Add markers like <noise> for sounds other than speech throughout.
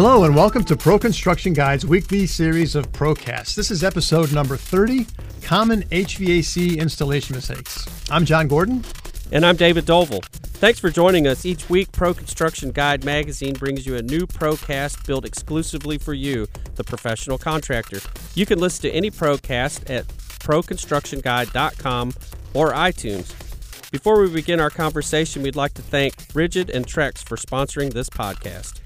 Hello and welcome to Pro Construction Guide's weekly series of Procasts. This is episode number 30 Common HVAC Installation Mistakes. I'm John Gordon. And I'm David Dovell. Thanks for joining us. Each week, Pro Construction Guide magazine brings you a new Procast built exclusively for you, the professional contractor. You can listen to any Procast at proconstructionguide.com or iTunes. Before we begin our conversation, we'd like to thank RIDGID and Trex for sponsoring this podcast.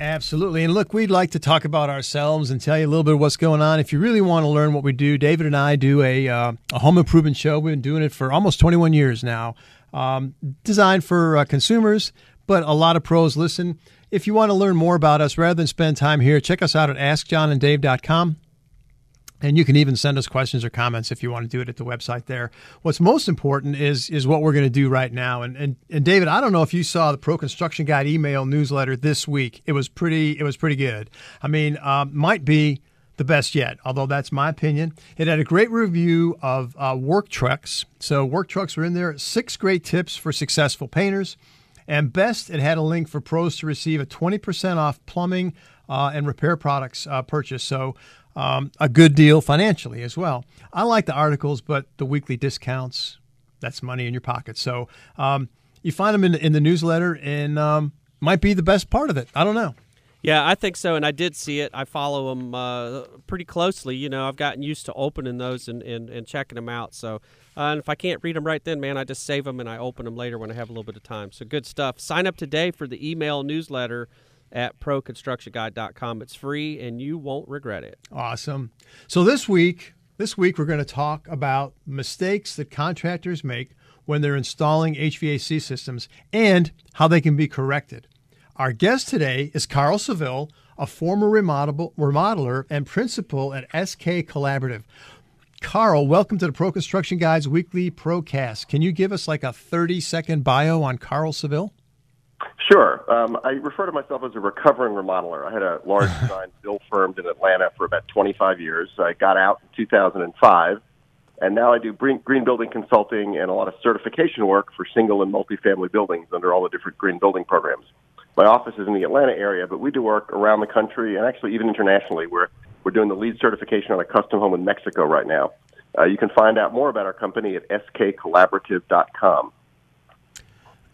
Absolutely. And look, we'd like to talk about ourselves and tell you a little bit of what's going on. If you really want to learn what we do, David and I do a, uh, a home improvement show. We've been doing it for almost 21 years now, um, designed for uh, consumers, but a lot of pros listen. If you want to learn more about us rather than spend time here, check us out at askjohnanddave.com. And you can even send us questions or comments if you want to do it at the website there. What's most important is is what we're going to do right now. And, and and David, I don't know if you saw the Pro Construction Guide email newsletter this week. It was pretty it was pretty good. I mean, um, might be the best yet, although that's my opinion. It had a great review of uh, work trucks. So work trucks were in there. Six great tips for successful painters. And best, it had a link for pros to receive a 20% off plumbing uh, and repair products uh, purchase. So um, a good deal financially as well. I like the articles, but the weekly discounts, that's money in your pocket. So um, you find them in, in the newsletter and um, might be the best part of it. I don't know. Yeah, I think so, and I did see it. I follow them uh, pretty closely. You know, I've gotten used to opening those and, and, and checking them out. So, uh, and if I can't read them right then, man, I just save them and I open them later when I have a little bit of time. So, good stuff. Sign up today for the email newsletter at proconstructionguide.com. It's free and you won't regret it. Awesome. So this week, this week we're going to talk about mistakes that contractors make when they're installing HVAC systems and how they can be corrected. Our guest today is Carl Seville, a former remodeler and principal at SK Collaborative. Carl, welcome to the Pro Construction Guide's weekly Procast. Can you give us like a 30 second bio on Carl Seville? Sure. Um, I refer to myself as a recovering remodeler. I had a large <laughs> design build firm in Atlanta for about 25 years. I got out in 2005, and now I do green building consulting and a lot of certification work for single and multifamily buildings under all the different green building programs. My office is in the Atlanta area, but we do work around the country and actually even internationally. We're we're doing the LEED certification on a custom home in Mexico right now. Uh, you can find out more about our company at skcollaborative.com.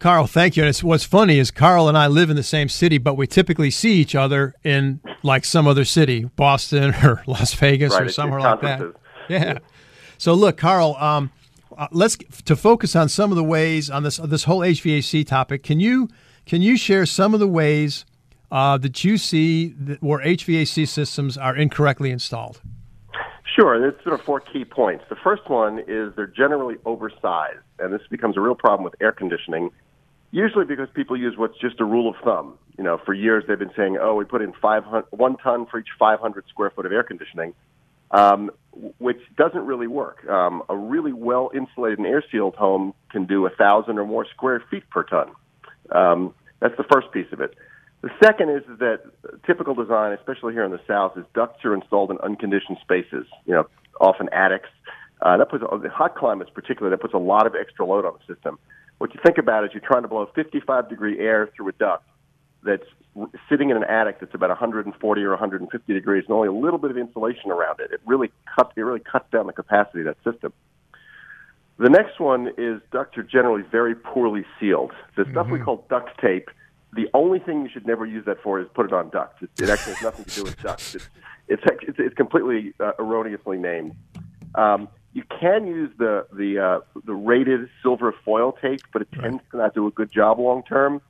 Carl, thank you. And it's, what's funny is Carl and I live in the same city, but we typically see each other in like some other city, Boston <laughs> or Las Vegas right, or somewhere like that. Yeah. So look, Carl, um, uh, let's to focus on some of the ways on this this whole HVAC topic. Can you can you share some of the ways uh, that you see that where HVAC systems are incorrectly installed? Sure. There's sort of four key points. The first one is they're generally oversized, and this becomes a real problem with air conditioning Usually because people use what's just a rule of thumb. You know, for years they've been saying, "Oh, we put in 500, one ton for each 500 square foot of air conditioning," um, which doesn't really work. Um, a really well insulated and air sealed home can do a thousand or more square feet per ton. Um, that's the first piece of it. The second is that typical design, especially here in the South, is ducts are installed in unconditioned spaces. You know, often attics. Uh, that puts the hot climates, particularly, that puts a lot of extra load on the system what you think about is you're trying to blow 55 degree air through a duct that's sitting in an attic that's about 140 or 150 degrees and only a little bit of insulation around it. It really cuts it really cuts down the capacity of that system. The next one is ducts are generally very poorly sealed. The mm-hmm. stuff we mm-hmm. call duct tape. The only thing you should never use that for is put it on ducts. It, it actually has nothing to do with ducts. It's it's it's, it's completely uh, erroneously named. Um, you can use the the uh, the rated silver foil tape, but it tends right. to not do a good job long term.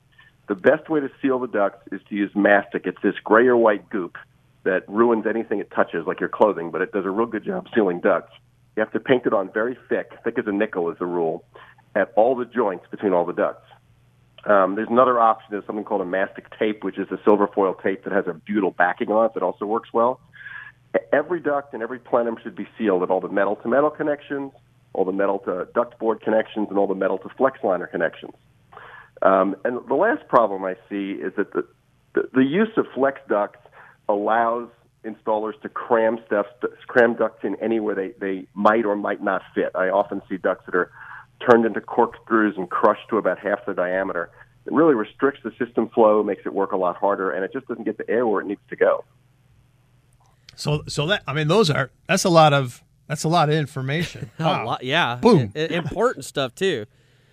The best way to seal the ducts is to use mastic. It's this gray or white goop that ruins anything it touches, like your clothing, but it does a real good job sealing ducts. You have to paint it on very thick, thick as a nickel is the rule, at all the joints between all the ducts. Um, there's another option. There's something called a mastic tape, which is a silver foil tape that has a butyl backing on it that also works well. Every duct and every plenum should be sealed at all the metal to metal connections, all the metal to duct board connections, and all the metal to flex liner connections. Um, and the last problem I see is that the, the, the use of flex ducts allows installers to cram stuff, cram ducts in anywhere they, they might or might not fit. I often see ducts that are turned into corkscrews and crushed to about half the diameter. It really restricts the system flow, makes it work a lot harder, and it just doesn't get the air where it needs to go. So, so that I mean, those are that's a lot of that's a lot of information. Wow. <laughs> a lot, yeah, boom, I, important stuff too.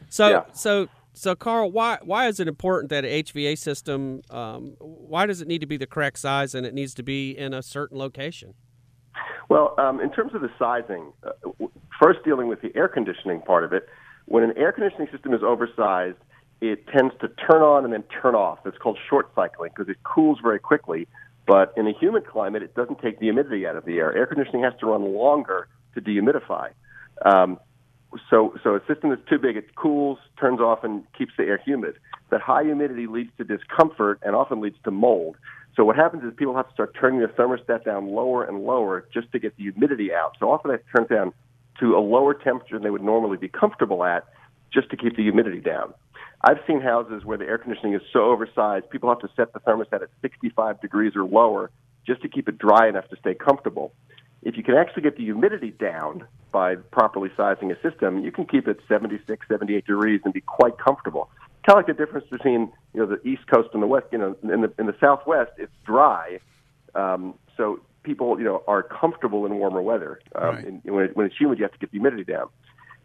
So, yeah. so, so, Carl, why why is it important that an HVA system? Um, why does it need to be the correct size and it needs to be in a certain location? Well, um, in terms of the sizing, uh, first dealing with the air conditioning part of it, when an air conditioning system is oversized, it tends to turn on and then turn off. It's called short cycling because it cools very quickly. But in a humid climate, it doesn't take the humidity out of the air. Air conditioning has to run longer to dehumidify. Um, so, so a system that's too big, it cools, turns off, and keeps the air humid. That high humidity leads to discomfort and often leads to mold. So what happens is people have to start turning the thermostat down lower and lower just to get the humidity out. So often they turn down to a lower temperature than they would normally be comfortable at just to keep the humidity down. I've seen houses where the air conditioning is so oversized, people have to set the thermostat at 65 degrees or lower just to keep it dry enough to stay comfortable. If you can actually get the humidity down by properly sizing a system, you can keep it 76, 78 degrees and be quite comfortable. Kind of like the difference between you know the East Coast and the West. You know, in the in the Southwest, it's dry, um, so people you know are comfortable in warmer weather. Um, right. and when, it, when it's humid, you have to get the humidity down.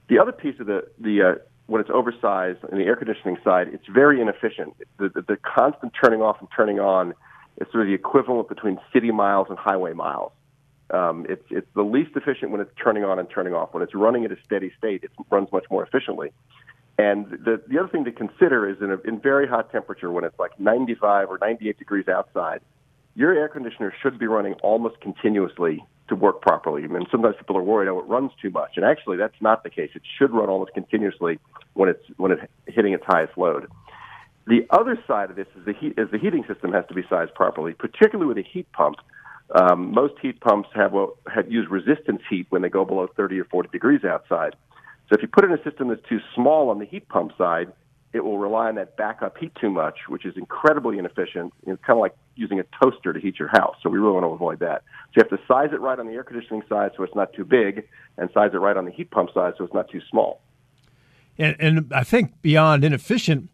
The other piece of the the uh, when it's oversized in the air conditioning side, it's very inefficient. The, the, the constant turning off and turning on is sort of the equivalent between city miles and highway miles. Um, it's it's the least efficient when it's turning on and turning off. When it's running at a steady state, it runs much more efficiently. And the the other thing to consider is in a in very hot temperature, when it's like 95 or 98 degrees outside, your air conditioner should be running almost continuously to work properly. I mean, sometimes people are worried, oh, it runs too much, and actually that's not the case. It should run almost continuously when it's when it's hitting its highest load. The other side of this is the heat is the heating system has to be sized properly, particularly with a heat pump. Um, most heat pumps have, well, have use resistance heat when they go below 30 or 40 degrees outside. So if you put in a system that's too small on the heat pump side, it will rely on that backup heat too much, which is incredibly inefficient. It's kind of like using a toaster to heat your house. So we really want to avoid that. So you have to size it right on the air conditioning side so it's not too big, and size it right on the heat pump side so it's not too small. And, and I think beyond inefficient,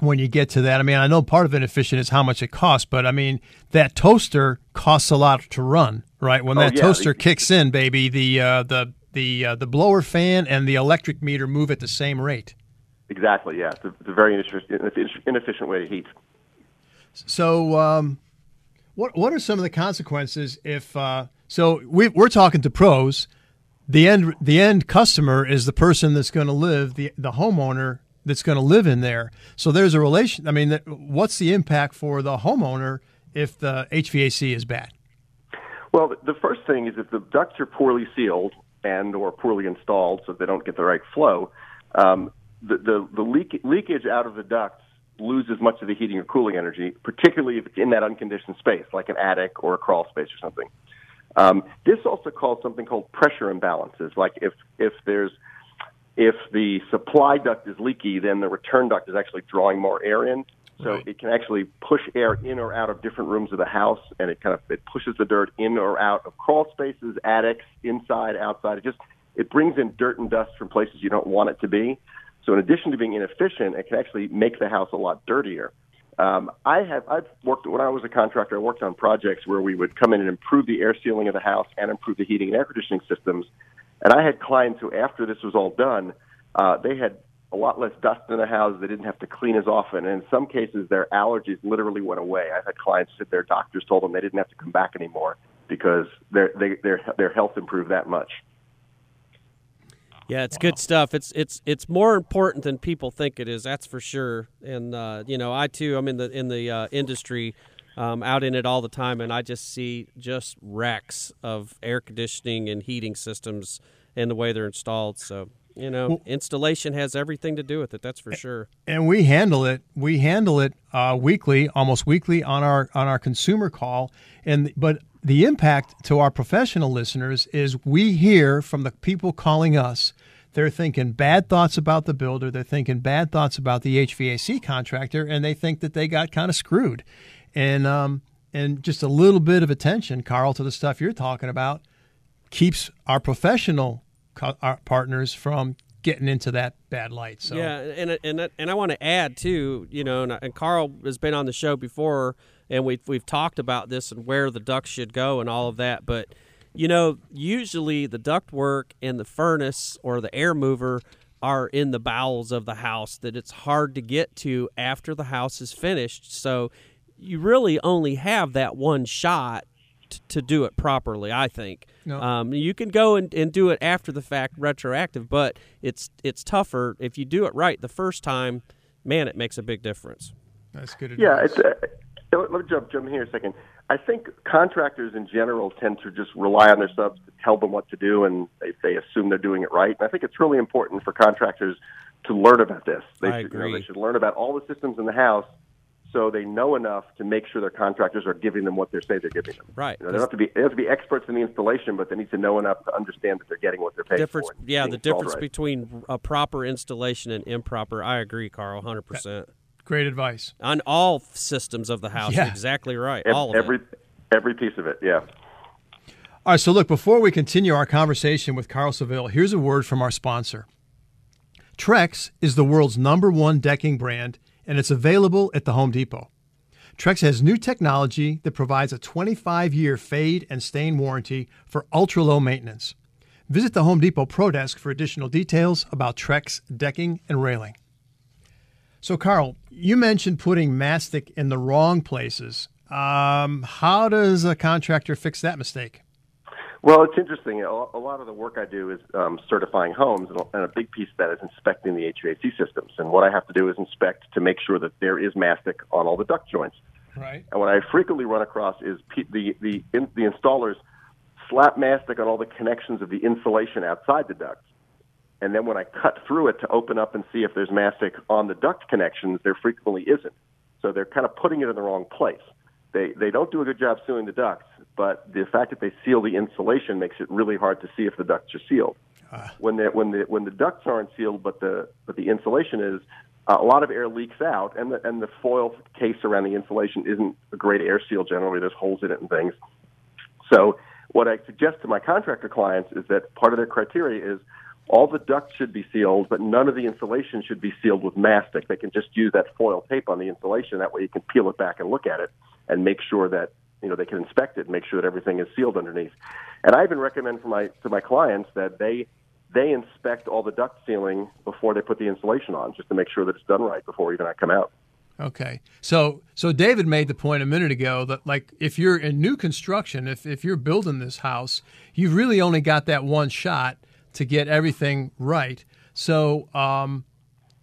when you get to that, I mean, I know part of inefficient is how much it costs, but I mean, that toaster costs a lot to run, right? When Oh, that yeah. toaster kicks in, baby, the uh, the the uh, the blower fan and the electric meter move at the same rate. Exactly, yeah. It's a, it's a very inefficient, way to heat. So, um, what what are some of the consequences if? Uh, so we, we're talking to pros. The end the end customer is the person that's going to live the the homeowner that's going to live in there. So there's a relation. I mean, what's the impact for the homeowner if the HVAC is bad? Well, the first thing is if the ducts are poorly sealed and or poorly installed, so they don't get the right flow, um, the the, the leak, leakage out of the ducts loses much of the heating or cooling energy, particularly if it's in that unconditioned space, like an attic or a crawl space or something. Um, this also calls something called pressure imbalances. Like if if there's if the supply duct is leaky, then the return duct is actually drawing more air in. So Right. it can actually push air in or out of different rooms of the house, and it kind of it pushes the dirt in or out of crawl spaces, attics, inside, outside. It just it brings in dirt and dust from places you don't want it to be. So in addition to being inefficient, it can actually make the house a lot dirtier. Um, I have I've worked when I was a contractor. I worked on projects where we would come in and improve the air sealing of the house and improve the heating and air conditioning systems. And I had clients who, after this was all done, uh, they had a lot less dust in the house. They didn't have to clean as often. And in some cases, their allergies literally went away. I've had clients that their doctors told them they didn't have to come back anymore because their they, their their health improved that much. Yeah, it's good stuff. It's it's it's more important than people think it is. That's for sure. And uh, you know, I too, I'm in the in the uh, industry, um, out in it all the time, and I just see just wrecks of air conditioning and heating systems and the way they're installed. So you know, Well- installation has everything to do with it. That's for sure. and we handle it. We handle it uh, weekly, almost weekly on our on our consumer call. And but the impact to our professional listeners is we hear from the people calling us. They're thinking bad thoughts about the builder. They're thinking bad thoughts about the HVAC contractor, and they think that they got kind of screwed. And um, and just a little bit of attention, Carl, to the stuff you're talking about keeps our professional co- our partners from getting into that bad light. So yeah, and and and I want to add too, you know, and, and Carl has been on the show before, and we've we've talked about this and where the ducts should go and all of that, but you know, usually the duct work and the furnace or the air mover are in the bowels of the house that it's hard to get to after the house is finished. So you really only have that one shot t- to do it properly. I think No. um, you can go and, and do it after the fact, retroactive, but it's it's tougher if you do it right the first time. Man, it makes a big difference. that's good. Yeah, it's. Uh, let me jump jump in here a second. I think contractors in general tend to just rely on their subs to tell them what to do, and they, they assume they're doing it right. And I think it's really important for contractors to learn about this. They I should, you know, they should learn about all the systems in the house, so they know enough to make sure their contractors are giving them what they say they're giving them. Right. You know, they don't have to be they have to be experts in the installation, but they need to know enough to understand that they're getting what they're paying difference, for. yeah, the difference right. between a proper installation and improper. I agree, Carl, hundred percent Great advice. on all systems of the house. Yeah. Exactly right. Ev- all of every it. every piece of it. Yeah. All right, so look, before we continue our conversation with Carl Seville, here's a word from our sponsor. Trex is the world's number one decking brand, and it's available at the Home Depot. Trex has new technology that provides a 25 year fade and stain warranty for ultra low maintenance. Visit the Home Depot Pro Desk for additional details about Trex decking and railing. So, Carl, you mentioned putting mastic in the wrong places. Um, how does a contractor fix that mistake? Well, it's interesting. A lot of the work I do is um, certifying homes, and a- and a big piece of that is inspecting the HVAC systems. And what I have to do is inspect to make sure that there is mastic on all the duct joints. Right. And what I frequently run across is pe- the the in, the installers slap mastic on all the connections of the insulation outside the ducts. And then when I cut through it to open up and see if there's mastic on the duct connections, there frequently isn't. So they're kind of putting it in the wrong place. They they don't do a good job sealing the ducts, but the fact that they seal the insulation makes it really hard to see if the ducts are sealed. When the when the when the ducts aren't sealed, but the but the insulation is, uh, a lot of air leaks out, and the and the foil case around the insulation isn't a great air seal. Generally, there's holes in it and things. So what I suggest to my contractor clients is that part of their criteria is all the ducts should be sealed, but none of the insulation should be sealed with mastic. They can just use that foil tape on the insulation. That way you can peel it back and look at it and make sure that you know they can inspect it and make sure that everything is sealed underneath. And I even recommend for my to my clients that they they inspect all the duct sealing before they put the insulation on, just to make sure that it's done right before even I come out. Okay. So so David made the point a minute ago that like if you're in new construction, if if you're building this house, you've really only got that one shot to get everything right. So um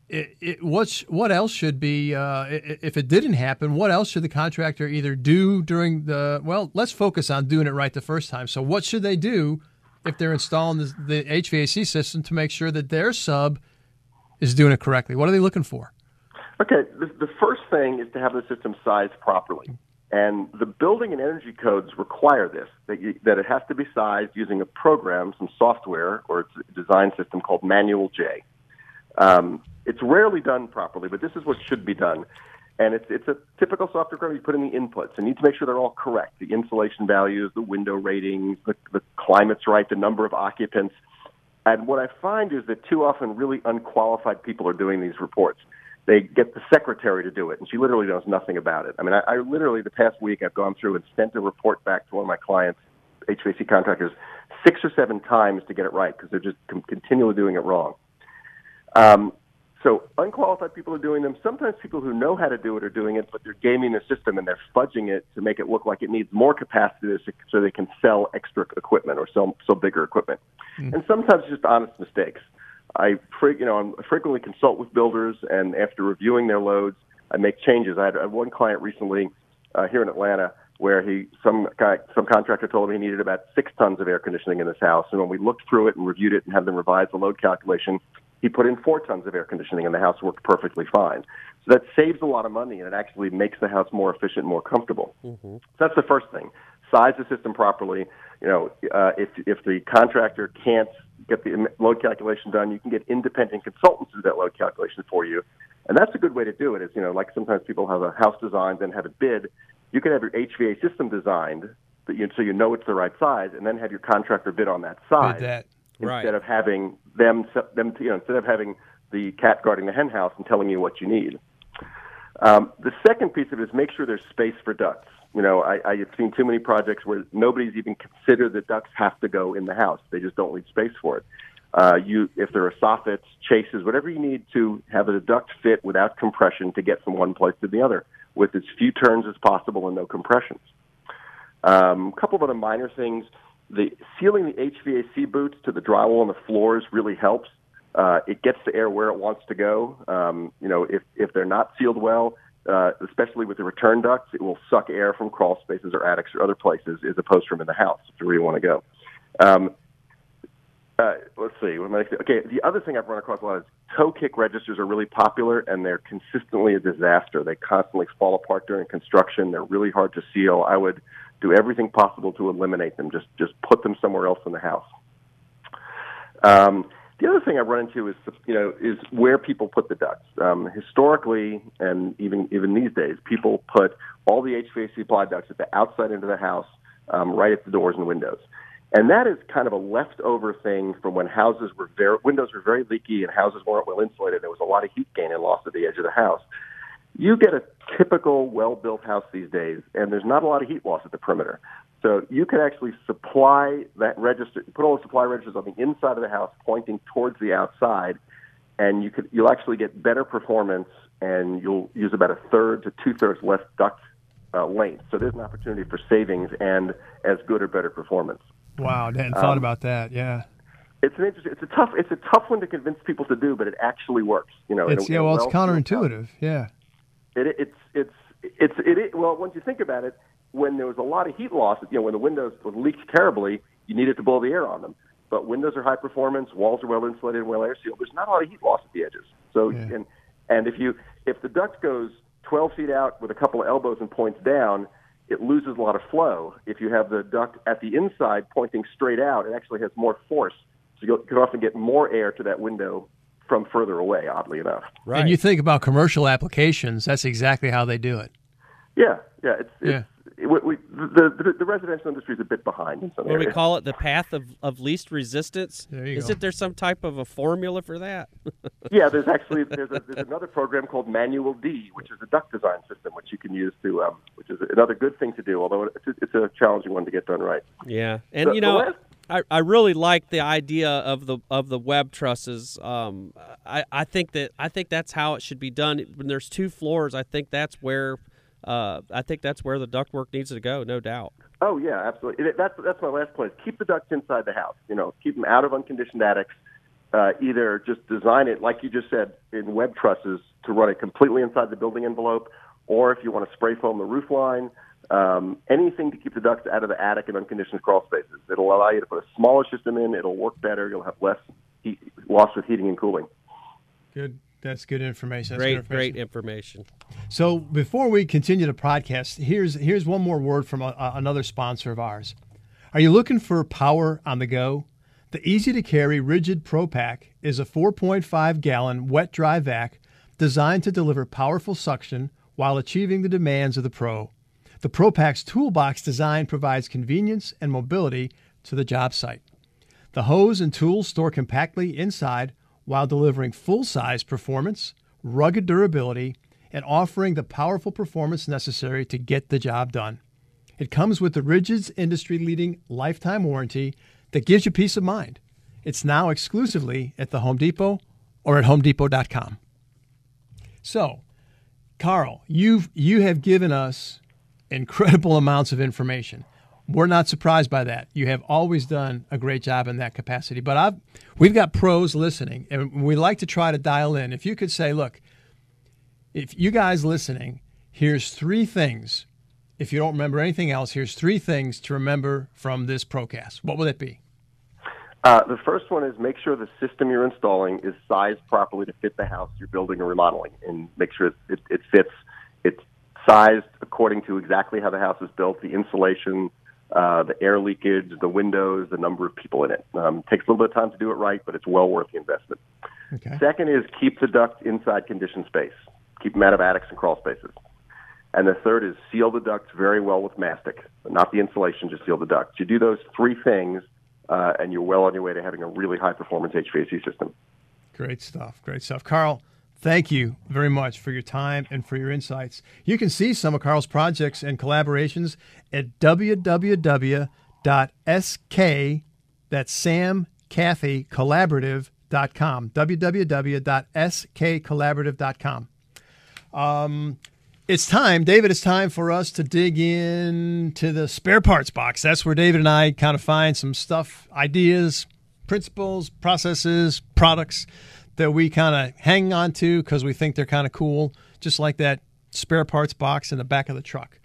it, it, what else should be uh, if it didn't happen? What else should the contractor either do during the? Well, let's focus on doing it right the first time. So, what should they do if they're installing the, the HVAC system to make sure that their sub is doing it correctly? What are they looking for? Okay, the, the first thing is to have the system sized properly. And the building and energy codes require this, that, you, that it has to be sized using a program, some software, or a design system called Manual J. Um, it's rarely done properly, but this is what should be done. And it's, it's a typical software program you put in the inputs and you need to make sure they're all correct. The insulation values, the window ratings, the, the climate's right, the number of occupants. And what I find is that too often really unqualified people are doing these reports. They get the secretary to do it, and she literally knows nothing about it. I mean, I, I literally, the past week, I've gone through and sent a report back to one of my clients, HVAC contractors, six or seven times to get it right because they're just com- continually doing it wrong. Um, so unqualified people are doing them. Sometimes people who know how to do it are doing it, but they're gaming the system and they're fudging it to make it look like it needs more capacity so they can sell extra equipment or sell, sell bigger equipment. And sometimes it's just honest mistakes. I, fre- you know, I frequently consult with builders, and after reviewing their loads, I make changes. I had one client recently uh, here in Atlanta where he some guy some contractor told him he needed about six tons of air conditioning in this house, and when we looked through it and reviewed it and had them revise the load calculation, he put in four tons of air conditioning, and the house worked perfectly fine. So that saves a lot of money, and it actually makes the house more efficient, more comfortable. So that's the first thing. Size the system properly. You know, uh, if if the contractor can't get the load calculation done, you can get independent consultants to do that load calculation for you. And that's a good way to do it. Is you know, like sometimes people have a house designed and have it bid. You can have your HVA system designed, but you, so you know it's the right size, and then have your contractor bid on that size. That. right. instead of having them them you know instead of having the cat guarding the hen house and telling you what you need. Um, the second piece of it is make sure there's space for ducts. You know, I, I have seen too many projects where nobody's even considered that ducts have to go in the house. They just don't leave space for it. Uh, you, if there are soffits, chases, whatever you need to have a duct fit without compression to get from one place to the other, with as few turns as possible and no compressions. Um, a couple of other minor things: the sealing the HVAC boots to the drywall and the floors really helps. Uh, it gets the air where it wants to go. Um, you know, if if they're not sealed well, uh, especially with the return ducts, it will suck air from crawl spaces or attics or other places as opposed to from in the house if you want to go. Um, uh, let's see. What am I okay, the other thing I've run across a lot is toe kick registers are really popular and they're consistently a disaster. They constantly fall apart during construction. They're really hard to seal. I would do everything possible to eliminate them. Just just put them somewhere else in the house. Um, the other thing I've run into is you know is where people put the ducts. Um, historically, and even even these days, people put all the HVAC supply ducts at the outside end of the house, um, right at the doors and windows. And that is kind of a leftover thing from when houses were very, windows were very leaky and houses weren't well insulated. There was a lot of heat gain and loss at the edge of the house. You get a typical well built house these days, and there's not a lot of heat loss at the perimeter. So you can actually supply that register, put all the supply registers on the inside of the house pointing towards the outside, and you could, you'll actually get better performance and you'll use about a third to two thirds less duct uh, length. So there's an opportunity for savings and as good or better performance. Wow, I hadn't thought um, about that. Yeah. It's an interesting. It's a tough. It's a tough one to convince people to do, but it actually works. You know. It's a, yeah. Well, it's counterintuitive. Yeah. It, it's it's it's it, it. Well, once you think about it, when there was a lot of heat loss, you know, when the windows leaked terribly, you needed to blow the air on them. But windows are high performance, walls are well insulated and well air sealed. There's not a lot of heat loss at the edges. So yeah. and and if you if the duct goes 12 feet out with a couple of elbows and points down, it loses a lot of flow. If you have the duct at the inside pointing straight out, it actually has more force. So you can often get more air to that window from further away, oddly enough. Right. And you think about commercial applications, that's exactly how they do it. Yeah, yeah. It's, it's yeah we, we, the, the, the residential industry is a bit behind in some What we call it the path of, of least resistance. There you is go. it there some type of a formula for that? <laughs> yeah, there's <laughs> actually there's, a, there's another program called Manual D, which is a duct design system, which you can use to, um, which is another good thing to do. Although it's a, it's a challenging one to get done right. Yeah, and you know. I, I really like the idea of the of the web trusses. Um, I, I think that I think that's how it should be done. When there's two floors, I think that's where uh, I think that's where the ductwork needs to go, no doubt. Oh yeah, absolutely. That's that's my last point. Keep the ducts inside the house. You know, keep them out of unconditioned attics. Uh, either just design it like you just said in web trusses to run it completely inside the building envelope, or if you want to spray foam the roof line, um, anything to keep the ducts out of the attic and unconditioned crawl spaces. It'll allow you to put a smaller system in. It'll work better. You'll have less heat loss with heating and cooling. Good. That's good information. That's great, good information. great information. So before we continue the podcast, here's here's one more word from a, another sponsor of ours. Are you looking for power on the go? The easy to carry RIDGID Pro Pack is a 4.5 gallon wet dry vac designed to deliver powerful suction while achieving the demands of the pro. The Pro Pack's toolbox design provides convenience and mobility to the job site. The hose and tools store compactly inside while delivering full size performance, rugged durability, and offering the powerful performance necessary to get the job done. It comes with the RIDGID's industry leading lifetime warranty that gives you peace of mind. It's now exclusively at the Home Depot or at homedepot.com. So, Carl, you've you have given us incredible <laughs> amounts of information we're not surprised by that. You have always done a great job in that capacity. But I've, we've got pros listening, and we like to try to dial in. If you could say, look, if you guys listening, here's three things. If you don't remember anything else, here's three things to remember from this Procast. What will it be? Uh, the first one is make sure the system you're installing is sized properly to fit the house you're building or remodeling, and make sure it, it fits. It's sized according to exactly how the house is built, the insulation, uh, the air leakage, the windows, the number of people in it. Um, takes a little bit of time to do it right, but it's well worth the investment. Okay. Second is keep the duct inside conditioned space. Keep them out of attics and crawl spaces. And the third is seal the ducts very well with mastic, not the insulation, just seal the ducts. You do those three things, uh, and you're well on your way to having a really high performance HVAC system. Great stuff. Great stuff. Carl, thank you very much for your time and for your insights. You can see some of Carl's projects and collaborations at www.sk, that's Sam Kathy Collaborative.com, www.skcollaborative.com. Um, it's time, David, it's time for us to dig into the spare parts box. That's where David and I kind of find some stuff, ideas, principles, processes, products that we kind of hang on to because we think they're kind of cool, just like that spare parts box in the back of the truck.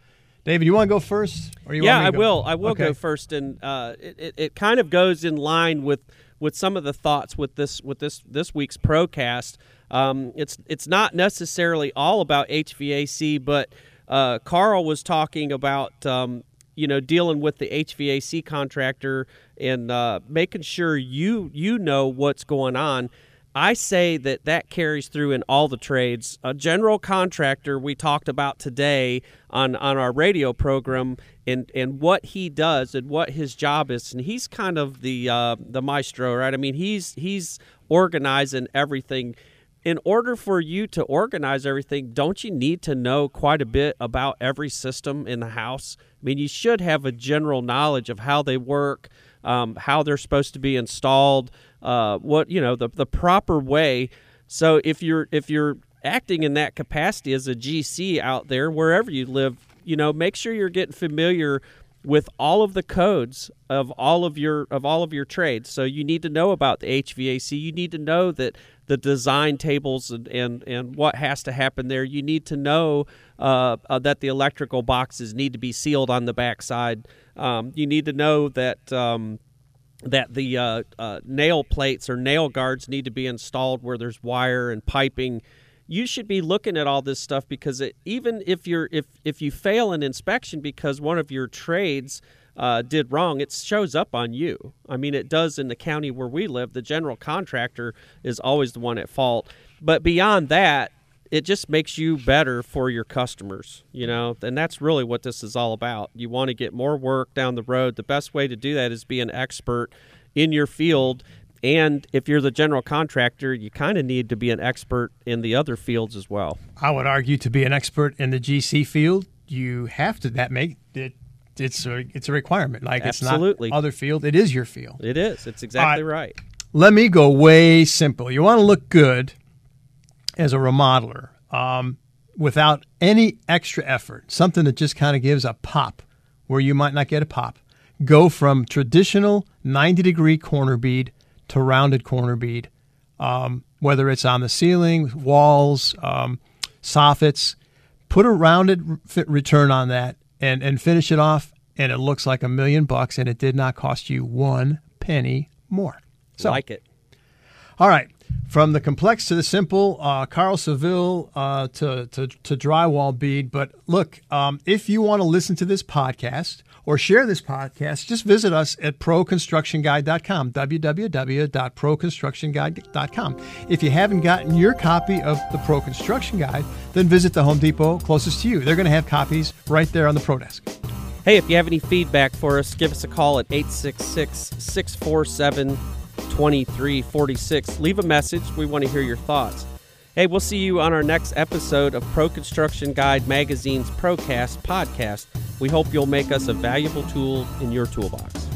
David, you want to go first? Or you yeah, I will. I will okay. go first, and uh, it, it, it kind of goes in line with with some of the thoughts with this with this this week's procast. Um, it's it's not necessarily all about HVAC, but uh, Carl was talking about um, you know dealing with the HVAC contractor and uh, making sure you you know what's going on. I say that that carries through in all the trades. A general contractor we talked about today on, on our radio program and, and what he does and what his job is, and he's kind of the uh, the maestro, right? I mean, he's he's organizing everything. In order for you to organize everything, don't you need to know quite a bit about every system in the house? I mean, you should have a general knowledge of how they work, um, how they're supposed to be installed uh, what you know the the proper way. So if you're if you're acting in that capacity as a GC out there wherever you live, you know, make sure you're getting familiar with all of the codes of all of your of all of your trades. So you need to know about the HVAC. You need to know that the design tables and and, and what has to happen there. You need to know uh, uh, that the electrical boxes need to be sealed on the backside. Um, you need to know that. Um, that the uh, uh, nail plates or nail guards need to be installed where there's wire and piping. You should be looking at all this stuff because it, even if you're if if you fail an inspection because one of your trades uh, did wrong, it shows up on you. I mean, it does in the county where we live. The general contractor is always the one at fault. But beyond that, it just makes you better for your customers, you know, and that's really what this is all about. You want to get more work down the road. The best way to do that is be an expert in your field. And if you're the general contractor, you kind of need to be an expert in the other fields as well. I would argue to be an expert in the GC field, you have to that make it it's a it's a requirement. Like Absolutely. it's not other field, it is your field. It is. It's exactly uh, right. Let me go way simple. You want to look good as a remodeler um, without any extra effort, something that just kind of gives a pop where you might not get a pop. Go from traditional 90 degree corner bead to rounded corner bead, um, whether it's on the ceiling, walls, um, soffits. Put a rounded return on that and, and finish it off, and it looks like a million bucks, and it did not cost you one penny more. So, like it. All right. From the complex to the simple, uh, Carl Seville uh, to, to, to, drywall bead. But look, um, if you want to listen to this podcast or share this podcast, just visit us at proconstructionguide.com, www.proconstructionguide.com. If you haven't gotten your copy of the Pro Construction Guide, then visit the Home Depot closest to you. They're going to have copies right there on the Pro Desk. Hey, if you have any feedback for us, give us a call at 866 647 2346. Leave a message. We want to hear your thoughts. Hey, we'll see you on our next episode of Pro Construction Guide Magazine's Procast podcast. We hope you'll make us a valuable tool in your toolbox.